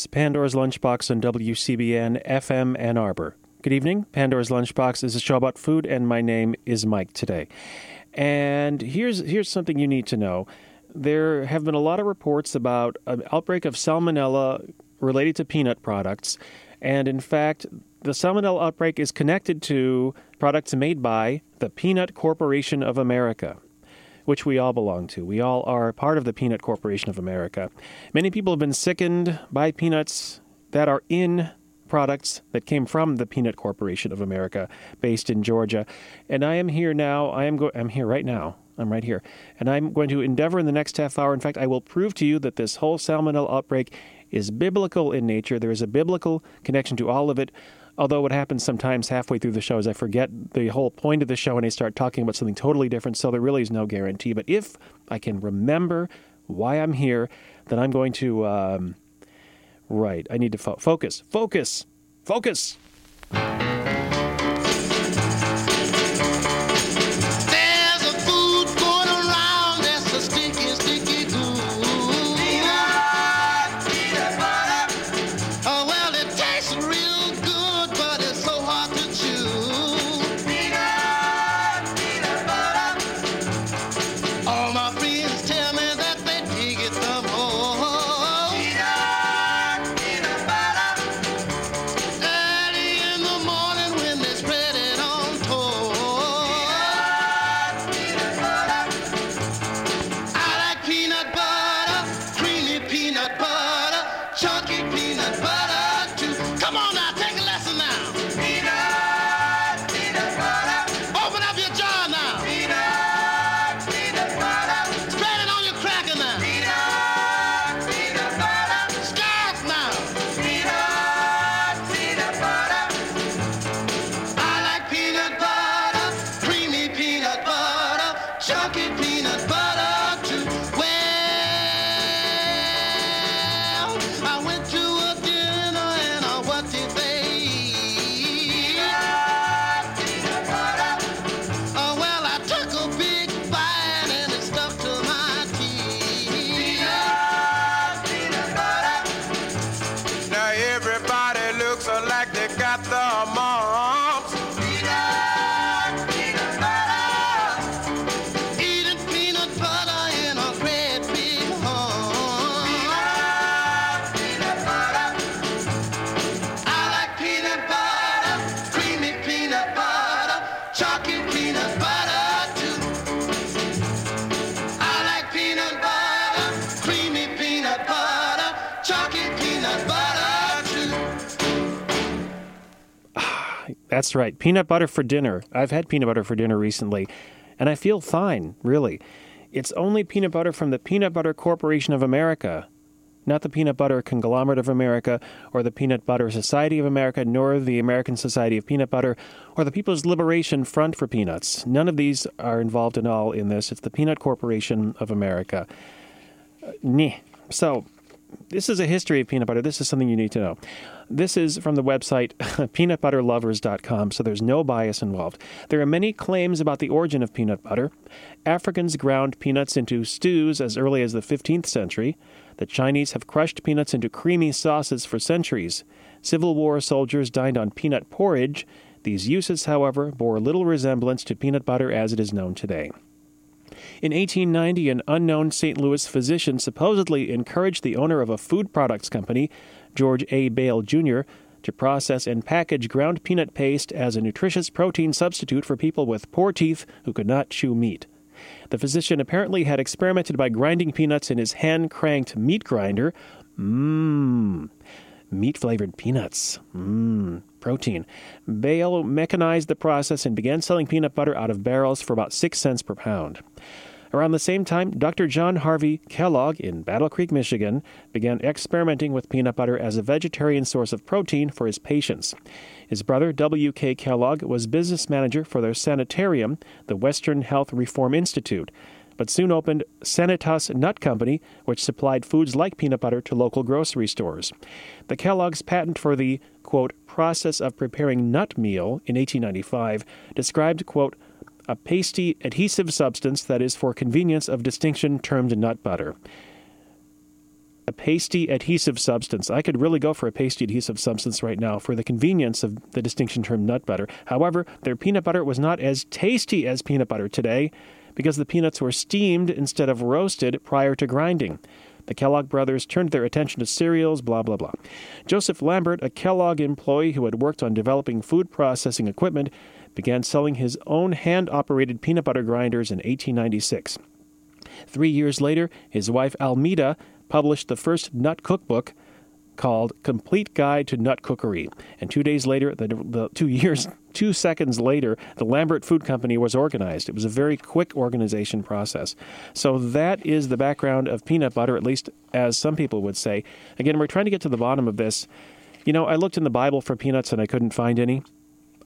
It's Pandora's Lunchbox on WCBN FM Ann Arbor. Good evening. Pandora's Lunchbox is a show about food, and my name is Mike today. And here's here's something you need to know. There have been a lot of reports about an outbreak of salmonella related to peanut products, and in fact, the salmonella outbreak is connected to products made by the Peanut Corporation of America which we all belong to. We all are part of the Peanut Corporation of America. Many people have been sickened by peanuts that are in products that came from the Peanut Corporation of America, based in Georgia. And I am here now. I am go- I'm here right now. I'm right here. And I'm going to endeavor in the next half hour. In fact, I will prove to you that this whole salmonella outbreak is biblical in nature. There is a biblical connection to all of it. Although what happens sometimes halfway through the show is I forget the whole point of the show and I start talking about something totally different, so there really is no guarantee. But if I can remember why I'm here, then I'm going to. Um, right, I need to fo- focus, focus, focus. That's right. Peanut butter for dinner. I've had peanut butter for dinner recently, and I feel fine, really. It's only peanut butter from the Peanut Butter Corporation of America, not the Peanut Butter Conglomerate of America, or the Peanut Butter Society of America, nor the American Society of Peanut Butter, or the People's Liberation Front for Peanuts. None of these are involved at all in this. It's the Peanut Corporation of America. Uh, Nyeh. So, this is a history of peanut butter. This is something you need to know. This is from the website peanutbutterlovers.com, so there's no bias involved. There are many claims about the origin of peanut butter. Africans ground peanuts into stews as early as the 15th century. The Chinese have crushed peanuts into creamy sauces for centuries. Civil War soldiers dined on peanut porridge. These uses, however, bore little resemblance to peanut butter as it is known today. In 1890, an unknown St. Louis physician supposedly encouraged the owner of a food products company, George A. Bayle Jr., to process and package ground peanut paste as a nutritious protein substitute for people with poor teeth who could not chew meat. The physician apparently had experimented by grinding peanuts in his hand cranked meat grinder. Mmm. Meat flavored peanuts. Mmm. Protein. Bayle mechanized the process and began selling peanut butter out of barrels for about six cents per pound. Around the same time, Dr. John Harvey Kellogg in Battle Creek, Michigan, began experimenting with peanut butter as a vegetarian source of protein for his patients. His brother, W.K. Kellogg, was business manager for their sanitarium, the Western Health Reform Institute, but soon opened Sanitas Nut Company, which supplied foods like peanut butter to local grocery stores. The Kellogg's patent for the, quote, process of preparing nut meal in 1895 described, quote, a pasty adhesive substance that is for convenience of distinction termed nut butter. A pasty adhesive substance. I could really go for a pasty adhesive substance right now for the convenience of the distinction termed nut butter. However, their peanut butter was not as tasty as peanut butter today because the peanuts were steamed instead of roasted prior to grinding. The Kellogg brothers turned their attention to cereals, blah, blah, blah. Joseph Lambert, a Kellogg employee who had worked on developing food processing equipment, began selling his own hand operated peanut butter grinders in 1896. Three years later, his wife Almeda published the first nut cookbook called Complete Guide to Nut Cookery. And two days later, the, the, two years, two seconds later, the Lambert Food Company was organized. It was a very quick organization process. So that is the background of peanut butter, at least as some people would say. Again, we're trying to get to the bottom of this. You know, I looked in the Bible for peanuts and I couldn't find any.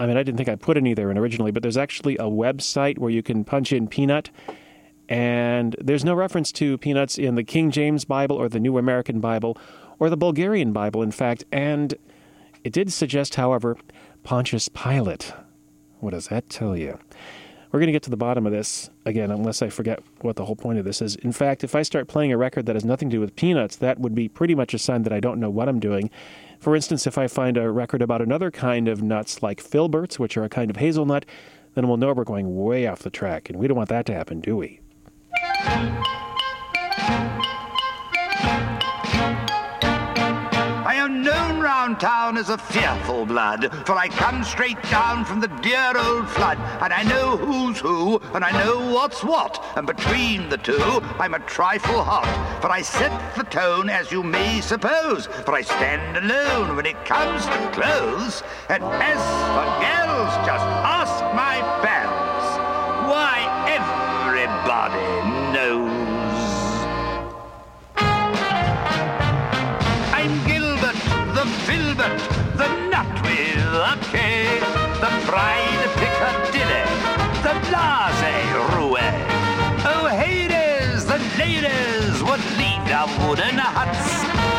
I mean, I didn't think I put any there in originally, but there's actually a website where you can punch in peanut and there's no reference to peanuts in the King James Bible or the New American Bible or the Bulgarian Bible, in fact. And it did suggest, however, Pontius Pilate. What does that tell you? We're going to get to the bottom of this again, unless I forget what the whole point of this is. In fact, if I start playing a record that has nothing to do with peanuts, that would be pretty much a sign that I don't know what I'm doing. For instance, if I find a record about another kind of nuts like filberts, which are a kind of hazelnut, then we'll know we're going way off the track, and we don't want that to happen, do we? Known round town as a fearful blood, for I come straight down from the dear old flood, and I know who's who, and I know what's what, and between the two I'm a trifle hot, for I set the tone as you may suppose, for I stand alone when it comes to clothes, and as for girls, just ask my pals, filbert, the nut with a K, the pride Piccadilly, the blase roue. Oh, Hades, the ladies would leave their wooden huts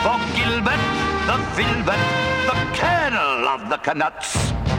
for Gilbert, the filbert, the colonel of the Knuts.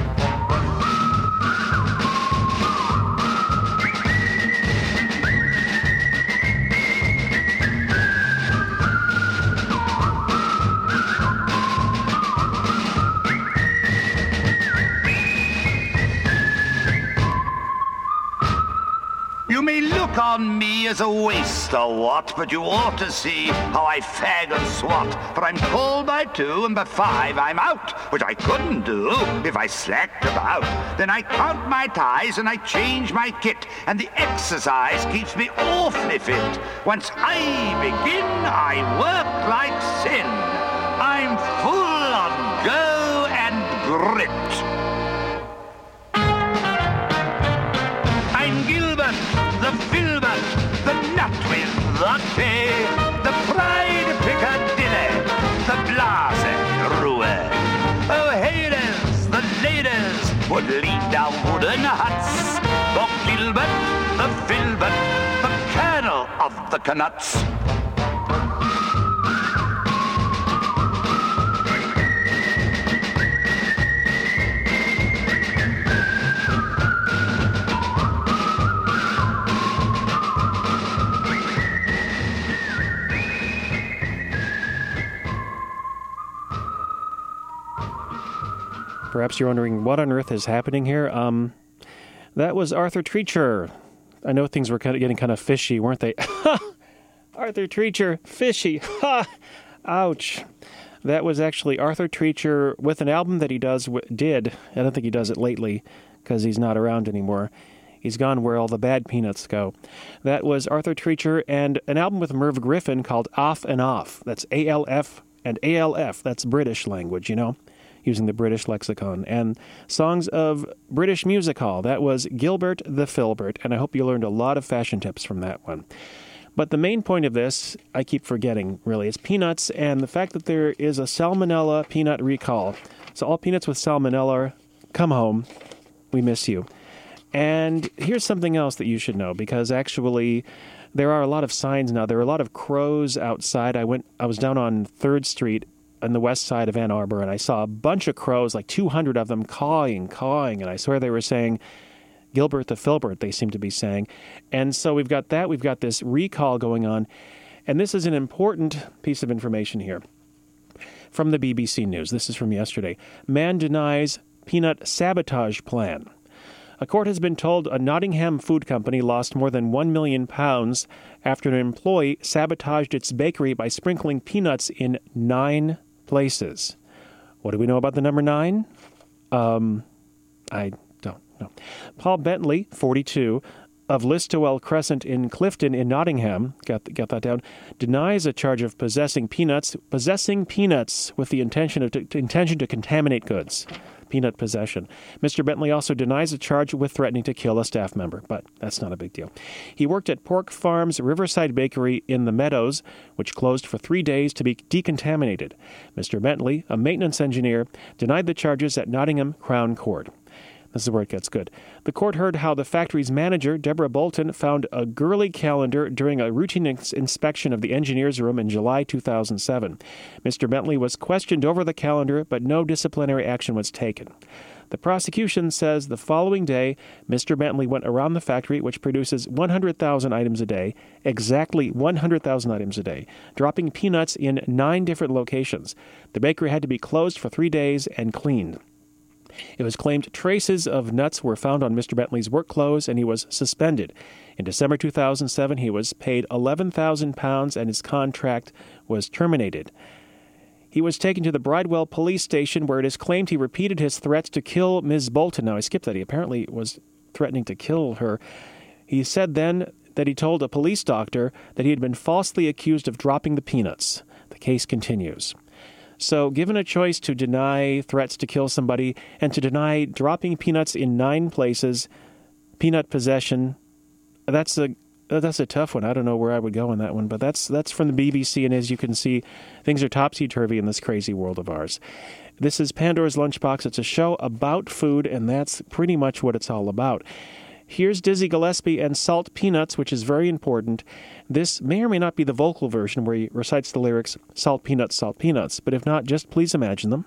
On me as a waste or what, but you ought to see how I fag and swat. For I'm called by two, and by five I'm out, which I couldn't do if I slacked about. Then I count my ties and I change my kit, and the exercise keeps me awfully fit. Once I begin, I work like sin. I'm full the the pride of Piccadilly, the blase roue. Oh, Hades, the ladies would lead down wooden huts. For Gilbert, the filbert, the colonel of the Knuts. Perhaps you're wondering what on earth is happening here. Um, that was Arthur Treacher. I know things were kind of getting kind of fishy, weren't they? Arthur Treacher, fishy. Ha! Ouch. That was actually Arthur Treacher with an album that he does did. I don't think he does it lately because he's not around anymore. He's gone where all the bad peanuts go. That was Arthur Treacher and an album with Merv Griffin called Off and Off. That's A L F and A L F. That's British language, you know. Using the British lexicon. And songs of British music hall. That was Gilbert the Filbert, and I hope you learned a lot of fashion tips from that one. But the main point of this, I keep forgetting really, is peanuts and the fact that there is a salmonella peanut recall. So, all peanuts with salmonella, come home. We miss you. And here's something else that you should know because actually, there are a lot of signs now. There are a lot of crows outside. I went. I was down on Third Street on the west side of Ann Arbor, and I saw a bunch of crows, like 200 of them, cawing, cawing, and I swear they were saying. Gilbert the Filbert, they seem to be saying. And so we've got that. We've got this recall going on. And this is an important piece of information here from the BBC News. This is from yesterday. Man denies peanut sabotage plan. A court has been told a Nottingham food company lost more than 1 million pounds after an employee sabotaged its bakery by sprinkling peanuts in nine places. What do we know about the number nine? Um, I don't know. Paul Bentley, 42, of Listowel Crescent in Clifton in Nottingham, got, got that down, denies a charge of possessing peanuts, possessing peanuts with the intention of intention to contaminate goods peanut possession. Mr. Bentley also denies a charge with threatening to kill a staff member, but that's not a big deal. He worked at Pork Farms Riverside Bakery in the Meadows, which closed for three days to be decontaminated. Mr. Bentley, a maintenance engineer, denied the charges at Nottingham Crown Court. This is where it gets good. The court heard how the factory's manager, Deborah Bolton, found a girly calendar during a routine ins- inspection of the engineer's room in July 2007. Mr. Bentley was questioned over the calendar, but no disciplinary action was taken. The prosecution says the following day, Mr. Bentley went around the factory, which produces 100,000 items a day, exactly 100,000 items a day, dropping peanuts in nine different locations. The bakery had to be closed for three days and cleaned. It was claimed traces of nuts were found on Mr. Bentley's work clothes and he was suspended. In December 2007, he was paid £11,000 and his contract was terminated. He was taken to the Bridewell police station where it is claimed he repeated his threats to kill Ms. Bolton. Now, I skipped that. He apparently was threatening to kill her. He said then that he told a police doctor that he had been falsely accused of dropping the peanuts. The case continues. So, given a choice to deny threats to kill somebody and to deny dropping peanuts in nine places, peanut possession, that's a that's a tough one. I don't know where I would go on that one, but that's that's from the BBC, and as you can see, things are topsy turvy in this crazy world of ours. This is Pandora's Lunchbox. It's a show about food, and that's pretty much what it's all about. Here's Dizzy Gillespie and Salt Peanuts, which is very important. This may or may not be the vocal version where he recites the lyrics Salt Peanuts, Salt Peanuts, but if not, just please imagine them.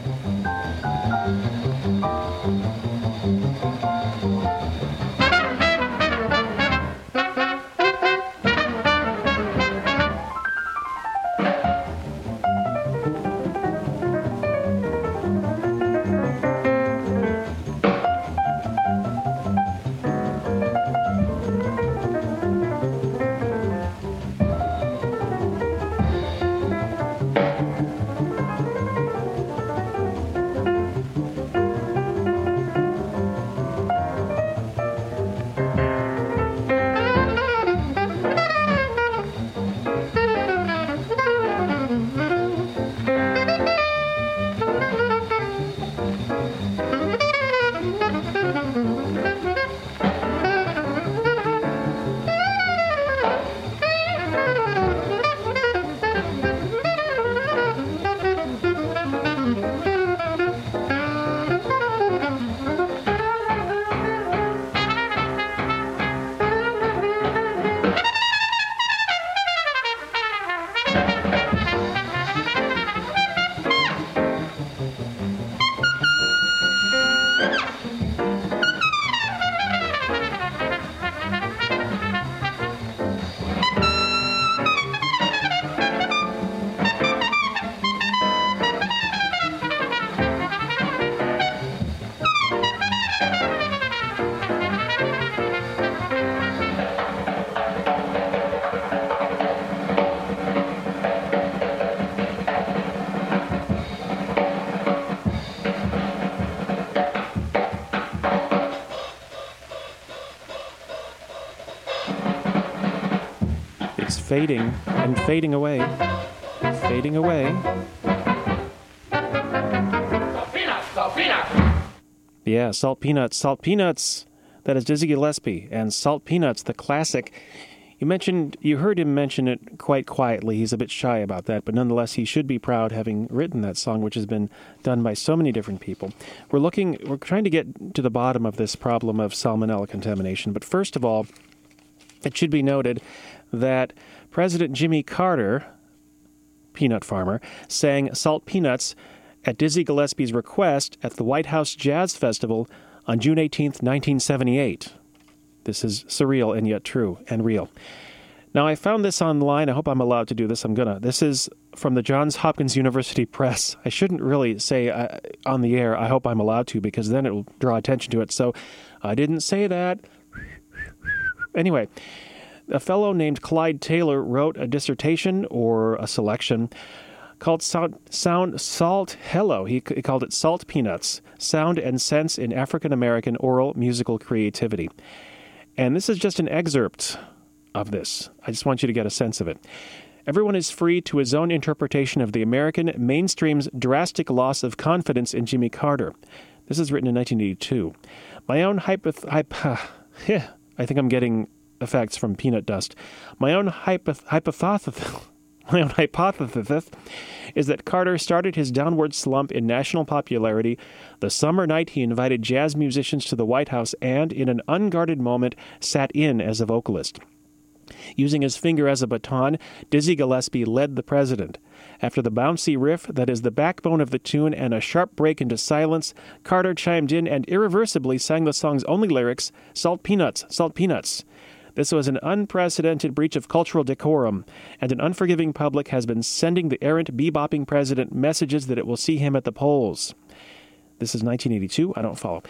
fading and fading away, fading away. Yeah, Salt Peanuts, Salt Peanuts. That is Dizzy Gillespie and Salt Peanuts, the classic. You mentioned, you heard him mention it quite quietly. He's a bit shy about that, but nonetheless, he should be proud having written that song, which has been done by so many different people. We're looking, we're trying to get to the bottom of this problem of salmonella contamination. But first of all, it should be noted that President Jimmy Carter, peanut farmer, sang Salt Peanuts at Dizzy Gillespie's request at the White House Jazz Festival on June 18, 1978. This is surreal and yet true and real. Now, I found this online. I hope I'm allowed to do this. I'm gonna. This is from the Johns Hopkins University Press. I shouldn't really say uh, on the air, I hope I'm allowed to, because then it will draw attention to it. So I didn't say that. Anyway, a fellow named Clyde Taylor wrote a dissertation or a selection called Sound, Sound Salt Hello. He, he called it Salt Peanuts Sound and Sense in African American Oral Musical Creativity. And this is just an excerpt of this. I just want you to get a sense of it. Everyone is free to his own interpretation of the American mainstream's drastic loss of confidence in Jimmy Carter. This is written in 1982. My own hypoth- hypo- I think I'm getting effects from peanut dust. My own hypoth- hypothesis. My own hypothesis is that Carter started his downward slump in national popularity the summer night he invited jazz musicians to the White House and, in an unguarded moment, sat in as a vocalist. Using his finger as a baton, Dizzy Gillespie led the president. After the bouncy riff that is the backbone of the tune and a sharp break into silence, Carter chimed in and irreversibly sang the song's only lyrics Salt Peanuts, Salt Peanuts. This was an unprecedented breach of cultural decorum, and an unforgiving public has been sending the errant bebopping president messages that it will see him at the polls. This is 1982. I don't follow.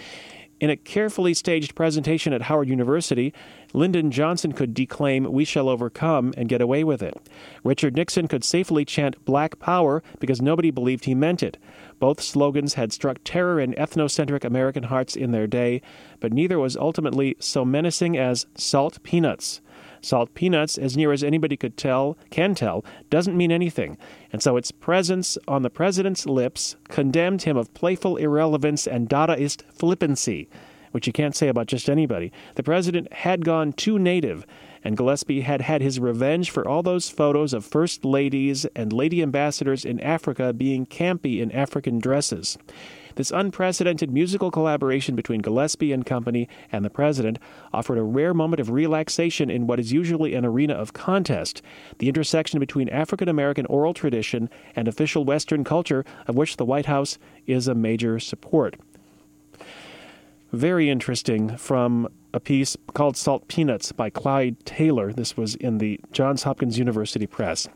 In a carefully staged presentation at Howard University, Lyndon Johnson could declaim We Shall Overcome and get away with it. Richard Nixon could safely chant Black Power because nobody believed he meant it. Both slogans had struck terror in ethnocentric American hearts in their day, but neither was ultimately so menacing as Salt Peanuts. Salt peanuts, as near as anybody could tell, can tell, doesn't mean anything, and so its presence on the president's lips condemned him of playful irrelevance and Dadaist flippancy, which you can't say about just anybody. The president had gone too native, and Gillespie had had his revenge for all those photos of first ladies and lady ambassadors in Africa being campy in African dresses. This unprecedented musical collaboration between Gillespie and company and the president offered a rare moment of relaxation in what is usually an arena of contest, the intersection between African American oral tradition and official Western culture, of which the White House is a major support. Very interesting from a piece called Salt Peanuts by Clyde Taylor. This was in the Johns Hopkins University Press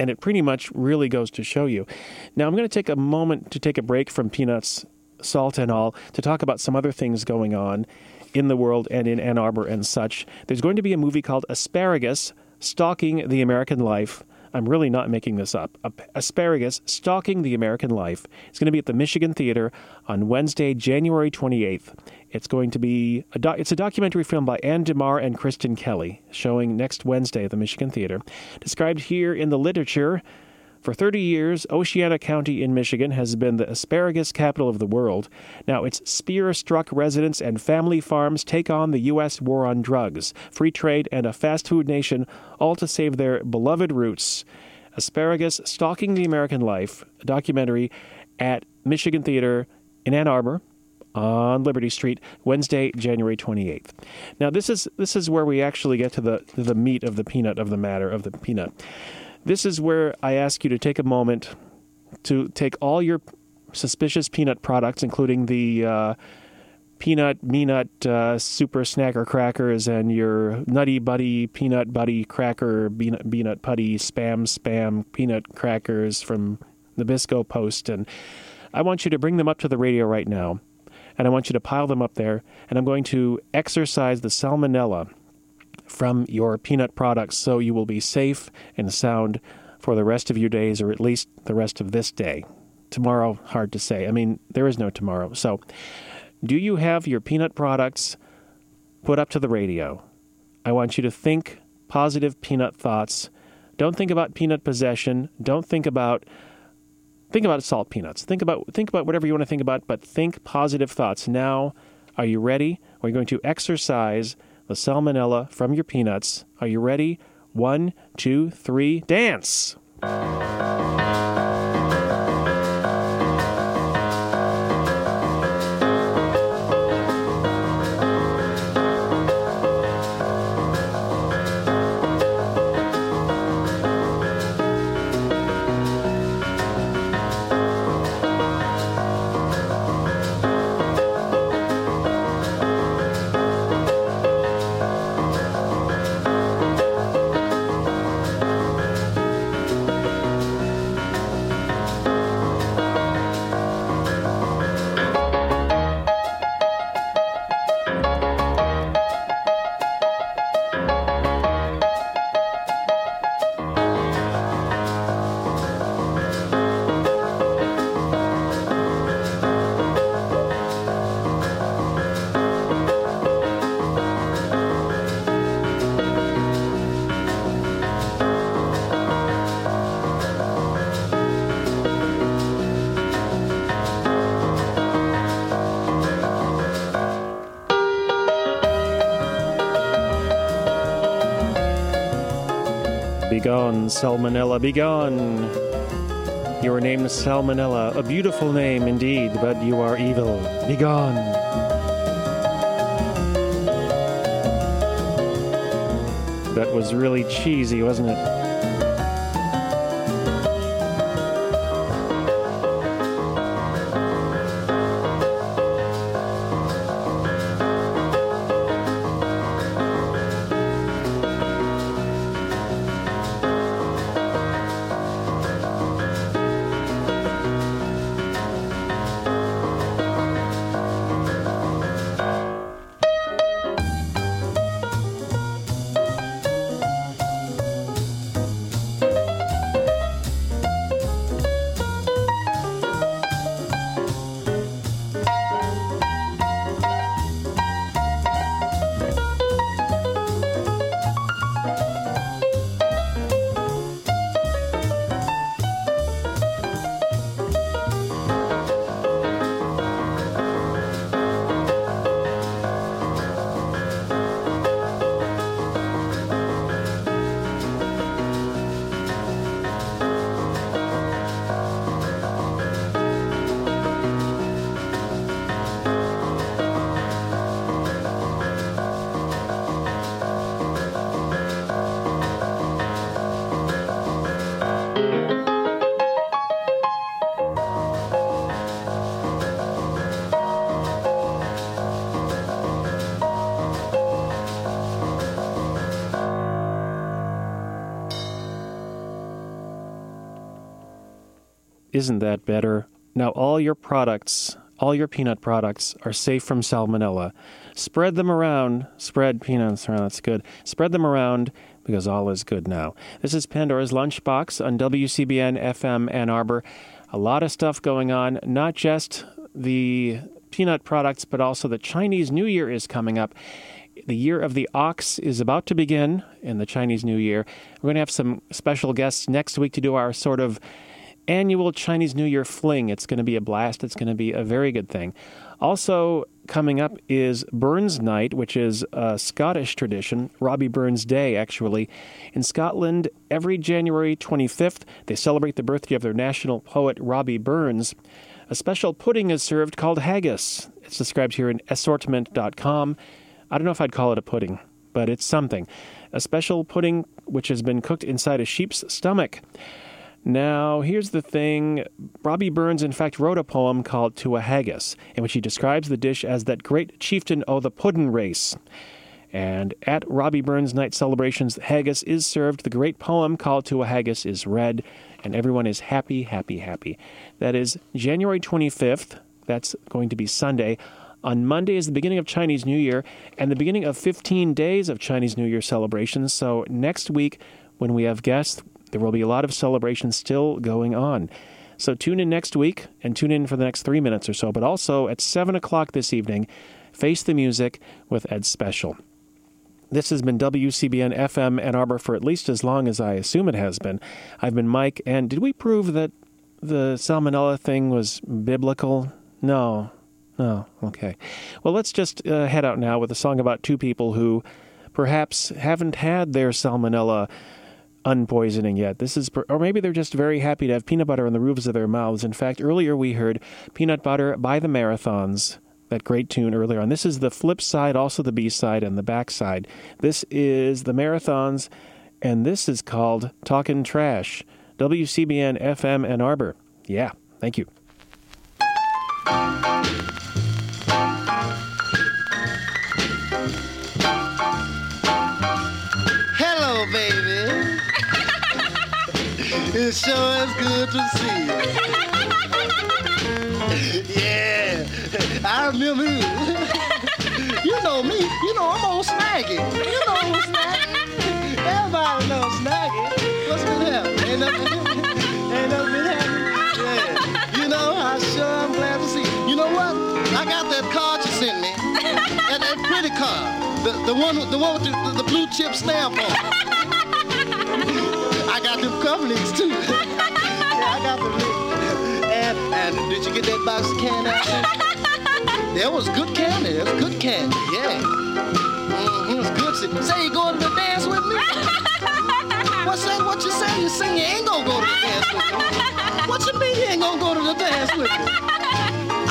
and it pretty much really goes to show you. Now, I'm going to take a moment to take a break from peanuts, salt, and all to talk about some other things going on in the world and in Ann Arbor and such. There's going to be a movie called Asparagus Stalking the American Life. I'm really not making this up. Asparagus Stalking the American Life. It's going to be at the Michigan Theater on Wednesday, January 28th. It's going to be a it's a documentary film by Anne DeMar and Kristen Kelly, showing next Wednesday at the Michigan Theater. Described here in the literature, for 30 years, Oceana County in Michigan has been the asparagus capital of the world. Now, its spear struck residents and family farms take on the U.S. war on drugs, free trade, and a fast food nation, all to save their beloved roots. Asparagus Stalking the American Life, a documentary at Michigan Theater in Ann Arbor on Liberty Street, Wednesday, January 28th. Now, this is this is where we actually get to the to the meat of the peanut of the matter of the peanut. This is where I ask you to take a moment to take all your suspicious peanut products, including the uh, peanut, meanut, uh, super snacker crackers, and your nutty buddy, peanut buddy cracker, peanut, peanut putty, spam, spam, peanut crackers from Nabisco Post. And I want you to bring them up to the radio right now. And I want you to pile them up there. And I'm going to exercise the salmonella from your peanut products so you will be safe and sound for the rest of your days, or at least the rest of this day. Tomorrow, hard to say. I mean, there is no tomorrow. So, do you have your peanut products put up to the radio? I want you to think positive peanut thoughts. Don't think about peanut possession. Don't think about think about salt peanuts. Think about think about whatever you want to think about, but think positive thoughts. Now, are you ready? We're going to exercise the salmonella from your peanuts. Are you ready? One, two, three, dance! Salmonella, begone! Your name is Salmonella, a beautiful name indeed, but you are evil. Begone! That was really cheesy, wasn't it? Isn't that better? Now, all your products, all your peanut products, are safe from salmonella. Spread them around. Spread peanuts around. That's good. Spread them around because all is good now. This is Pandora's Lunchbox on WCBN FM Ann Arbor. A lot of stuff going on, not just the peanut products, but also the Chinese New Year is coming up. The year of the ox is about to begin in the Chinese New Year. We're going to have some special guests next week to do our sort of annual Chinese New Year fling. It's going to be a blast. It's going to be a very good thing. Also, coming up is Burns Night, which is a Scottish tradition, Robbie Burns Day, actually. In Scotland, every January 25th, they celebrate the birthday of their national poet, Robbie Burns. A special pudding is served called haggis. It's described here in assortment.com. I don't know if I'd call it a pudding, but it's something. A special pudding which has been cooked inside a sheep's stomach. Now, here's the thing Robbie Burns, in fact, wrote a poem called To a Haggis, in which he describes the dish as that great chieftain o' the puddin' race. And at Robbie Burns night celebrations, haggis is served. The great poem called To a Haggis is read, and everyone is happy, happy, happy. That is January 25th. That's going to be Sunday. On Monday is the beginning of Chinese New Year and the beginning of 15 days of Chinese New Year celebrations. So next week, when we have guests, there will be a lot of celebrations still going on. So tune in next week and tune in for the next three minutes or so. But also at 7 o'clock this evening, Face the Music with Ed Special. This has been WCBN FM Ann Arbor for at least as long as I assume it has been. I've been Mike, and did we prove that the salmonella thing was biblical? No. No. Okay. Well, let's just uh, head out now with a song about two people who perhaps haven't had their salmonella unpoisoning yet. This is, or maybe they're just very happy to have peanut butter on the roofs of their mouths. In fact, earlier we heard Peanut Butter by the Marathons, that great tune earlier on. This is the flip side, also the B side, and the back side. This is the Marathons, and this is called Talkin' Trash. WCBN FM Ann Arbor. Yeah, thank you. It sure is good to see you. yeah, I remember you. you know me. You know I'm old Snaggy. You know old Snaggy. Everybody knows Snaggy. What's been happening? Ain't nothing, ain't nothing been happening. Yeah. You know, I sure am glad to see you. You know what? I got that card you sent me. That, that pretty card. The, the one with the one with the, the, the blue chip stamp on. It. I got them cufflinks too. yeah, I got them. And, and did you get that box of candy? That was good candy. That's good candy. Yeah. Mm-hmm, it's good. Say you going to the dance with me? What's that? What you say? You sing you ain't gonna go to the dance with me. What you mean you ain't gonna go to the dance with me?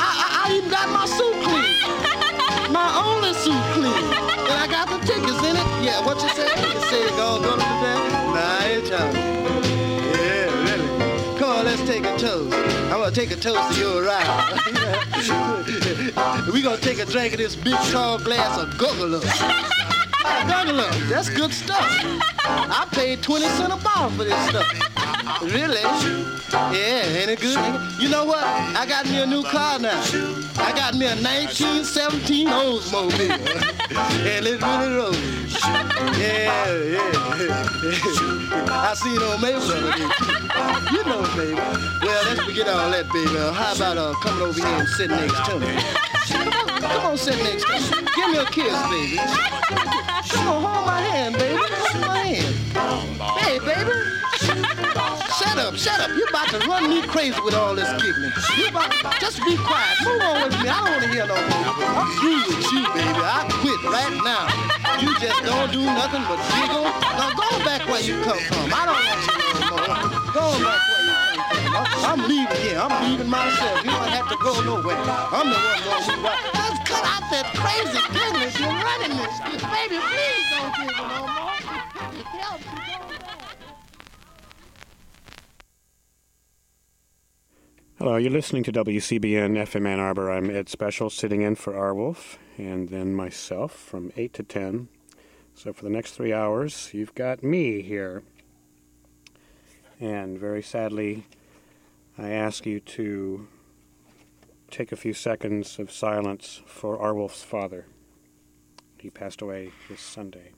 I, I, I even got my suit clean. My only suit clean. And I got the tickets in it. Yeah, what you say? You say you gonna go to the dance? Ain't trying. Yeah, really. Come on, let's take a toast. I'm gonna take a toast to your ride. we gonna take a drink of this big tall glass of guggle Guggle that's good stuff. I paid 20 cents a bottle for this stuff. Really? Yeah, ain't it good? You know what? I got me a new car now. I got me a 1917 Oldsmobile. and it really rolls. Yeah, yeah. I see it on Mabel. You know Mabel. Well, let's forget all that, baby. How about uh, coming over here and sitting next to me? Come on, sit next to me. Give me a kiss, baby. Come on, hold my hand, baby. Hold my hand. Hey, baby. Shut up, shut up. You're about to run me crazy with all this giggling. You about just be quiet. Move on with me. I don't want to hear no more. I'm through with you, baby. I quit right now. You just don't do nothing but giggle. Now go back where you come from. I don't want you no more. Go back where you come from. I'm leaving here. I'm leaving myself. You don't have to go nowhere. I'm the one going to right. Just cut out that crazy giggling. You're running this. Baby, please don't giggle no more. It helps you go back. Hello, you're listening to WCBN FM Ann Arbor. I'm Ed Special sitting in for Arwulf and then myself from 8 to 10. So for the next three hours, you've got me here. And very sadly, I ask you to take a few seconds of silence for Arwulf's father. He passed away this Sunday.